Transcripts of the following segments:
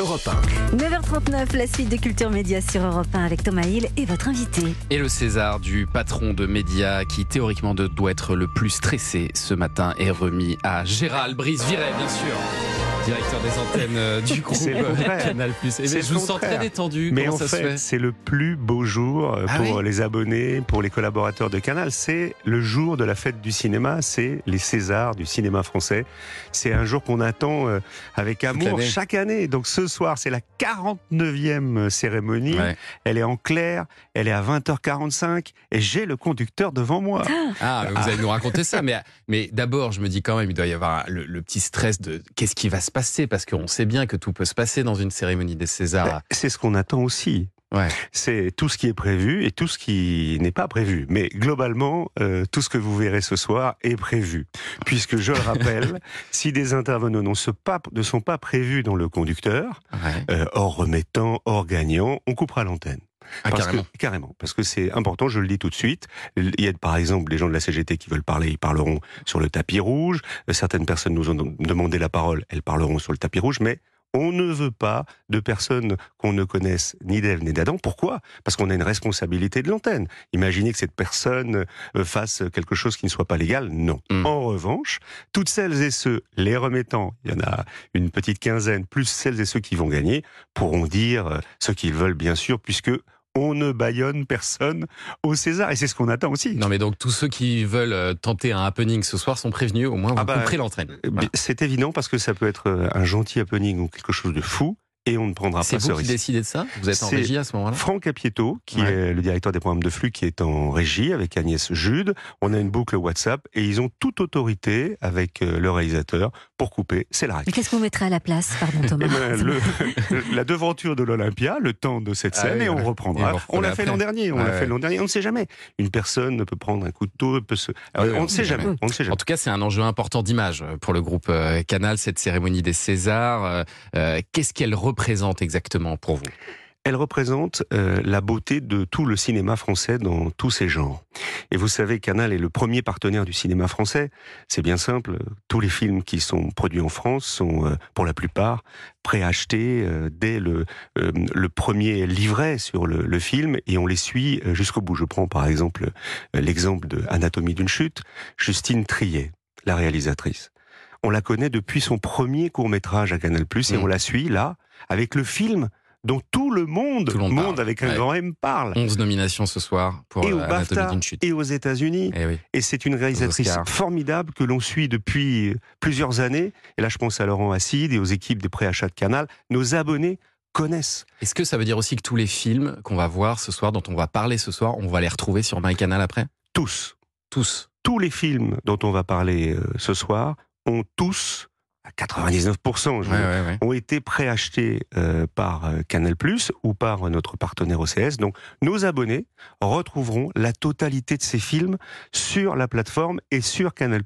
Europe 9h39, la suite de Culture Média sur Europe 1 avec Thomas Hill et votre invité. Et le César du patron de médias qui théoriquement doit être le plus stressé ce matin est remis à Gérald Brice-Viret, bien sûr directeur des antennes euh, du groupe Canal+. Et je vous sens très détendu. Mais en fait, c'est le plus beau jour euh, ah pour les abonnés, pour les collaborateurs de Canal. C'est le jour de la fête du cinéma. C'est les Césars du cinéma français. C'est un jour qu'on attend euh, avec amour chaque année. Donc ce soir, c'est la 49e cérémonie. Elle est en clair. Elle est à 20h45 et j'ai le conducteur devant moi. Ah, vous allez nous raconter ça. Mais, mais d'abord, je me dis quand même, il doit y avoir le, le petit stress de qu'est-ce qui va se passer Parce qu'on sait bien que tout peut se passer dans une cérémonie des Césars. Ben, c'est ce qu'on attend aussi. Ouais. C'est tout ce qui est prévu et tout ce qui n'est pas prévu. Mais globalement, euh, tout ce que vous verrez ce soir est prévu. Puisque, je le rappelle, si des intervenants ne sont pas, ne sont pas prévus dans le conducteur, euh, hors remettant, hors gagnant, on coupera l'antenne. Ah, carrément. Que, carrément. Parce que c'est important, je le dis tout de suite. Il y a par exemple les gens de la CGT qui veulent parler, ils parleront sur le tapis rouge. Euh, certaines personnes nous ont demandé la parole, elles parleront sur le tapis rouge, mais on ne veut pas de personnes qu'on ne connaisse ni d'Ève ni d'Adam. Pourquoi? Parce qu'on a une responsabilité de l'antenne. Imaginez que cette personne euh, fasse quelque chose qui ne soit pas légal. Non. Hmm. En revanche, toutes celles et ceux, les remettant, il y en a une petite quinzaine, plus celles et ceux qui vont gagner, pourront dire euh, ce qu'ils veulent, bien sûr, puisque on ne baillonne personne au César. Et c'est ce qu'on attend aussi. Non, mais donc tous ceux qui veulent euh, tenter un happening ce soir sont prévenus, au moins vous ah bah, l'entraîne. C'est évident parce que ça peut être euh, un gentil happening ou quelque chose de fou et on ne prendra pas C'est vous qui décidez de ça? Vous êtes en régie à ce moment-là? Franck Apieto, qui est le directeur des programmes de flux, qui est en régie avec Agnès Jude. On a une boucle WhatsApp et ils ont toute autorité avec euh, le réalisateur pour couper. C'est la règle. Mais qu'est-ce qu'on mettrait à la place, pardon Thomas eh ben, La devanture de l'Olympia, le temps de cette ah scène, et on reprendra. on l'a fait l'an dernier. On l'a fait l'an dernier. On ne sait jamais. Une personne peut prendre un couteau, peut se. on ne sait jamais. On ne sait jamais. En tout cas, c'est un enjeu important d'image pour le groupe euh, Canal, cette cérémonie des Césars. Euh, qu'est-ce qu'elle représente exactement pour vous elle représente euh, la beauté de tout le cinéma français dans tous ses genres. Et vous savez, Canal est le premier partenaire du cinéma français. C'est bien simple, tous les films qui sont produits en France sont, euh, pour la plupart, préachetés euh, dès le, premier livret sur le, le, film et on les suit jusqu'au bout. Je prends par exemple l'exemple de Anatomie d'une chute, Justine Trier, la réalisatrice. On la connaît depuis son premier court métrage à Canal+, et mm. on la suit là, avec le film dont tout le monde, monde, avec un grand M parle. 11 nominations ce soir pour et au BAFTA et aux États-Unis. Et, eh et c'est une réalisatrice formidable que l'on suit depuis plusieurs années. Et là, je pense à Laurent Acide et aux équipes des préachats de Canal. Nos abonnés connaissent. Est-ce que ça veut dire aussi que tous les films qu'on va voir ce soir, dont on va parler ce soir, on va les retrouver sur MyCanal après? Tous. Tous. Tous les films dont on va parler euh, ce soir ont tous 99% ont été préachetés euh, par euh, Canal+ ou par notre partenaire OCS. Donc nos abonnés retrouveront la totalité de ces films sur la plateforme et sur Canal+,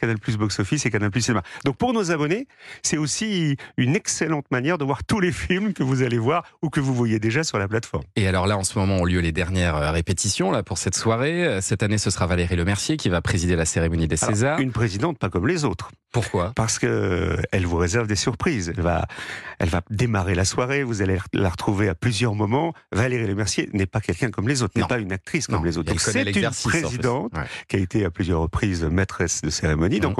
Canal+ Box Office et Canal+ Cinéma. Donc pour nos abonnés, c'est aussi une excellente manière de voir tous les films que vous allez voir ou que vous voyez déjà sur la plateforme. Et alors là, en ce moment, ont lieu les dernières euh, répétitions là pour cette soirée. Cette année, ce sera Valérie Lemercier qui va présider la cérémonie des Césars. une présidente pas comme les autres. Pourquoi? Parce que elle vous réserve des surprises. Elle va, elle va démarrer la soirée. Vous allez la retrouver à plusieurs moments. Valérie Lemercier n'est pas quelqu'un comme les autres, n'est pas une actrice comme les autres. C'est une présidente qui a été à plusieurs reprises maîtresse de cérémonie. Donc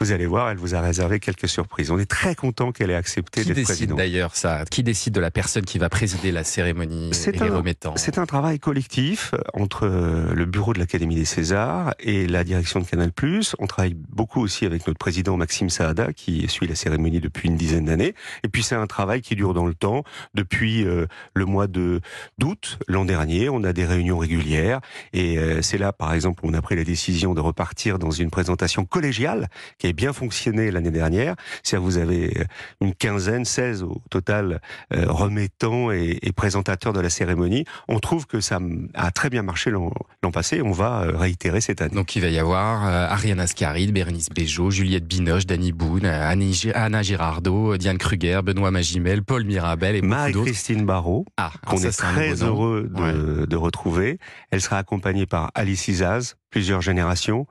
vous allez voir, elle vous a réservé quelques surprises. On est très content qu'elle ait accepté d'être présidente. D'ailleurs, ça, qui décide de la personne qui va présider la cérémonie les remettants? C'est un travail collectif entre le bureau de l'Académie des Césars et la direction de Canal+. On travaille beaucoup aussi avec notre président Maxime Saada qui suit la cérémonie depuis une dizaine d'années. Et puis c'est un travail qui dure dans le temps. Depuis euh, le mois de d'août l'an dernier, on a des réunions régulières et euh, c'est là, par exemple, on a pris la décision de repartir dans une présentation collégiale qui a bien fonctionné l'année dernière. C'est-à-dire vous avez euh, une quinzaine, 16 au total remettants et, présentateurs de la cérémonie. On trouve que ça a très bien marché l'an passé. On va réitérer cette année. Donc il va y avoir Ariane Ascaride, Bérénice Bejo, Juliette Binoche, Danny Boone, Anna Girardot, Diane Kruger, Benoît Magimel, Paul Mirabel et Marie-Christine Barrault, ah, qu'on est très heureux de, de, retrouver. Elle sera accompagnée par Alice Izaz, plusieurs générations.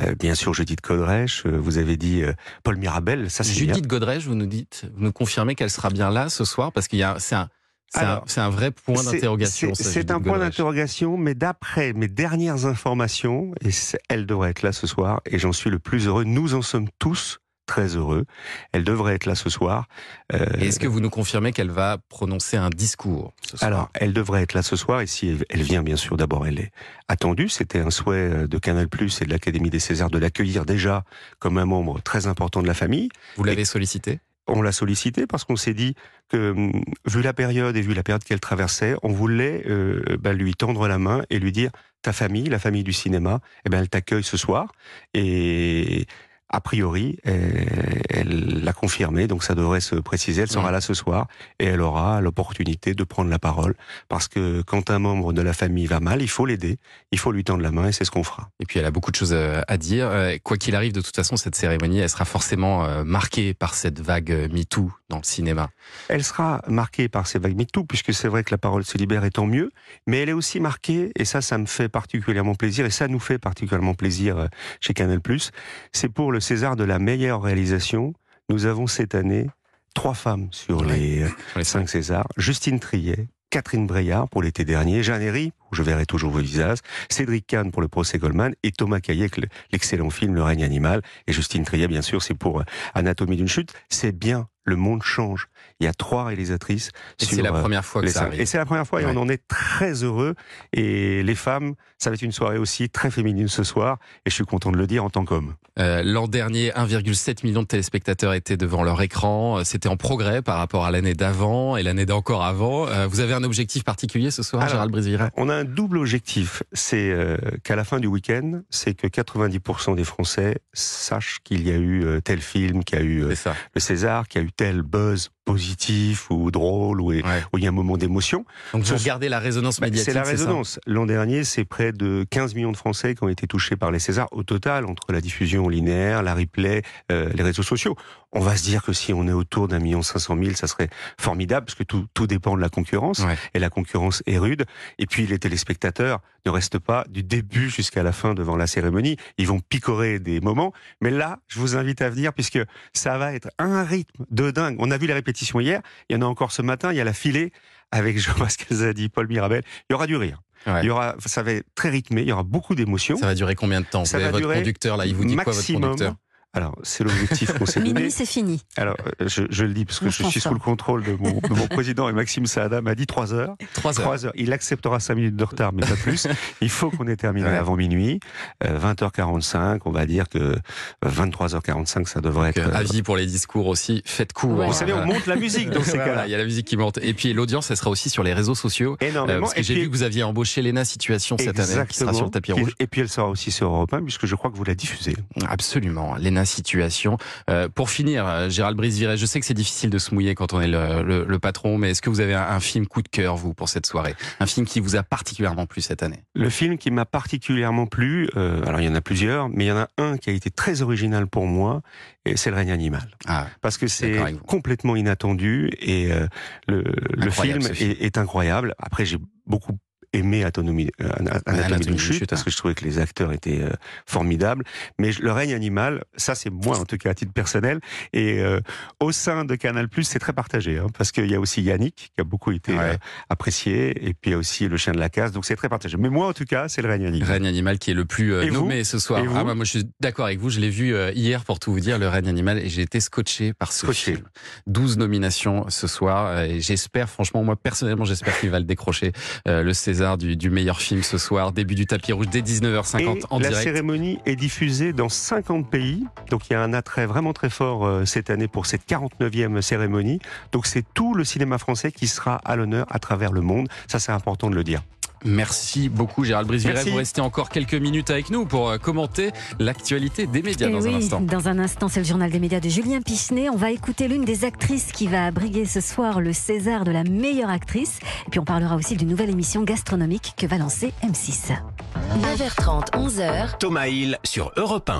Euh, bien sûr, Judith Godrèche, euh, vous avez dit euh, Paul Mirabel, ça c'est Judith Godrèche, vous nous dites, vous nous confirmez qu'elle sera bien là ce soir parce qu'il y a, c'est un, c'est un, vrai point d'interrogation. C'est un point d'interrogation, mais d'après mes dernières informations, et elle devrait être là ce soir, et j'en suis le plus heureux, nous en sommes tous très heureux. Elle devrait être là ce soir. Euh, Est-ce que vous nous confirmez qu'elle va prononcer un discours ce soir? Alors, elle devrait être là ce soir, et si elle vient, bien sûr, d'abord, elle est attendue. C'était un souhait euh, de Canal+, et de l'Académie des Césars de l'accueillir déjà comme un membre très important de la famille. Vous l'avez sollicité? On l'a sollicité parce qu'on s'est dit que, hum, vu la période et vu la période qu'elle traversait, on voulait euh, bah, lui tendre la main et lui dire ta famille, la famille du cinéma, eh ben elle t'accueille ce soir. Et a priori, elle l'a confirmé, donc ça devrait se préciser. Elle sera là ce soir et elle aura l'opportunité de prendre la parole parce que quand un membre de la famille va mal, il faut l'aider, il faut lui tendre la main et c'est ce qu'on fera. Et puis elle a beaucoup de choses euh, à dire. Euh, quoi qu'il arrive, de toute façon, cette cérémonie, elle sera forcément euh, marquée par cette vague MeToo dans le cinéma. Elle sera marquée par ces vagues MeToo puisque c'est vrai que la parole se libère et tant mieux, mais elle est aussi marquée, et ça, ça me fait particulièrement plaisir et ça nous fait particulièrement plaisir chez Canal+, c'est pour le le César de la meilleure réalisation, nous avons cette année trois femmes sur les, les cinq Césars. Justine Triet, Catherine Breillat pour l'été dernier, Jeanne Herry, où je verrai toujours vos visages, Cédric Kahn pour le procès Goldman et Thomas Caillet, l'excellent film Le règne animal. Et Justine Triet, bien sûr, c'est pour euh, Anatomie d'une chute. C'est bien, le monde change. Il y a trois réalisatrices. Et c'est la euh, première fois que ça arrive. Et c'est la première fois et on en est très heureux. Et les femmes, ça va être une soirée aussi très féminine ce soir. Et je suis content de le dire en tant qu'homme. Euh, L'an dernier, 1,7 million de téléspectateurs étaient devant leur écran. C'était en progrès par rapport à l'année d'avant et l'année d'encore avant. Euh, vous avez un objectif particulier ce soir, Gérald Brisvira On a un double objectif. C'est euh, qu'à la fin du week-end, c'est que 90% des Français sachent qu'il y a eu euh, tel film, qu'il y a eu le César, qu'il y a eu tel buzz positif ou drôle ou, il y a un moment d'émotion. Donc vous regardez la résonance bah, médiatique. C'est la résonance. L'an dernier, c'est près de 15 millions de Français qui ont été touchés par les Césars au total entre la diffusion linéaire, la replay, euh, les réseaux sociaux. On va se dire que si on est autour d'un million cinq cent mille, ça serait formidable parce que tout, tout dépend de la concurrence et la concurrence est rude. Et puis les téléspectateurs ne restent pas du début jusqu'à la fin devant la cérémonie. Ils vont picorer des moments. Mais là, je vous invite à venir puisque ça va être un rythme de dingue. On a vu les répétitions hier. Il y en a encore ce matin. Il y a la filée avec, je vois ce qu'elle a dit, Paul Mirabel. Il y aura du rire. Il y aura, ça va être très rythmé, il y aura beaucoup d'émotions. Ça va durer combien de temps? Ça va votre conducteur là, il vous dit quoi votre conducteur? Alors, c'est l'objectif qu'on s'est donné. Minuit, c'est fini. Alors, euh, je, je, le dis parce que je suis sous le contrôle de mon, de mon président et Maxime Saada m'a dit 3 heures. 3 heures. heures. Il acceptera 5 minutes de retard, mais pas plus. Il faut qu'on ait terminé avant minuit. Euh, 20h45, on va dire que 23h45, ça devrait être. Euh, avis pour les discours aussi, faites court. Vous savez, on monte la musique dans ces cas-là. Il y a la musique qui monte. Et puis, l'audience, elle sera aussi sur les réseaux sociaux. Énormément. Euh, parce que j'ai vu que vous aviez embauché Lena Situation cette année, qui sera sur le tapis rouge. Et puis, elle sera aussi sur Europe 1, puisque je crois que vous la diffusez. Absolument. Situation. Euh, pour finir, euh, Gérald Briseviret, je sais que c'est difficile de se mouiller quand on est le, patron, mais est-ce que vous avez un, film coup de cœur, vous, pour cette soirée? Un film qui vous a particulièrement plu cette année? Le film qui m'a particulièrement plu, euh, alors il y en a plusieurs, mais il y en a un qui a été très original pour moi, et c'est Le règne animal. Ah, Parce que c'est complètement inattendu, et le, film est, est incroyable. Après, j'ai beaucoup aimé Anatomie, euh, Anatomie d'une chute, parce que je trouvais que les acteurs étaient euh, formidables. Mais le règne animal, ça c'est moi en tout cas à titre personnel. Et euh, au sein de Canal+, c'est très partagé, hein, parce qu'il y a aussi Yannick qui a beaucoup été apprécié, et puis il y a aussi le chien de la casse, donc c'est très partagé. Mais moi en tout cas, c'est le règne animal. Le règne animal qui est le plus nommé ce soir. Ah, moi, je suis d'accord avec vous. Je l'ai vu hier pour tout vous dire, le règne animal, et j'ai été scotché par ce film. 12 nominations ce soir, et j'espère, franchement, moi personnellement, j'espère qu'il va le décrocher le César du, meilleur film ce soir. Début du tapis rouge dès 19h50 en direct. La cérémonie est diffusée dans 50 pays. Donc il y a un attrait vraiment très fort euh, cette année pour cette 49e cérémonie. Donc c'est tout le cinéma français qui sera à l'honneur à travers le monde. Ça c'est important de le dire. Merci beaucoup Gérald Briseviret. Vous restez encore quelques minutes avec nous pour euh, commenter l'actualité des médias eh dans un instant. Dans un instant, c'est le journal des médias de Julien Pichenet. On va écouter l'une des actrices qui va briguer ce soir le César de la meilleure actrice. Et puis on parlera aussi d'une nouvelle émission gastronomique que va lancer M6. 9h30, 11h. Thomas Hill sur Europe 1.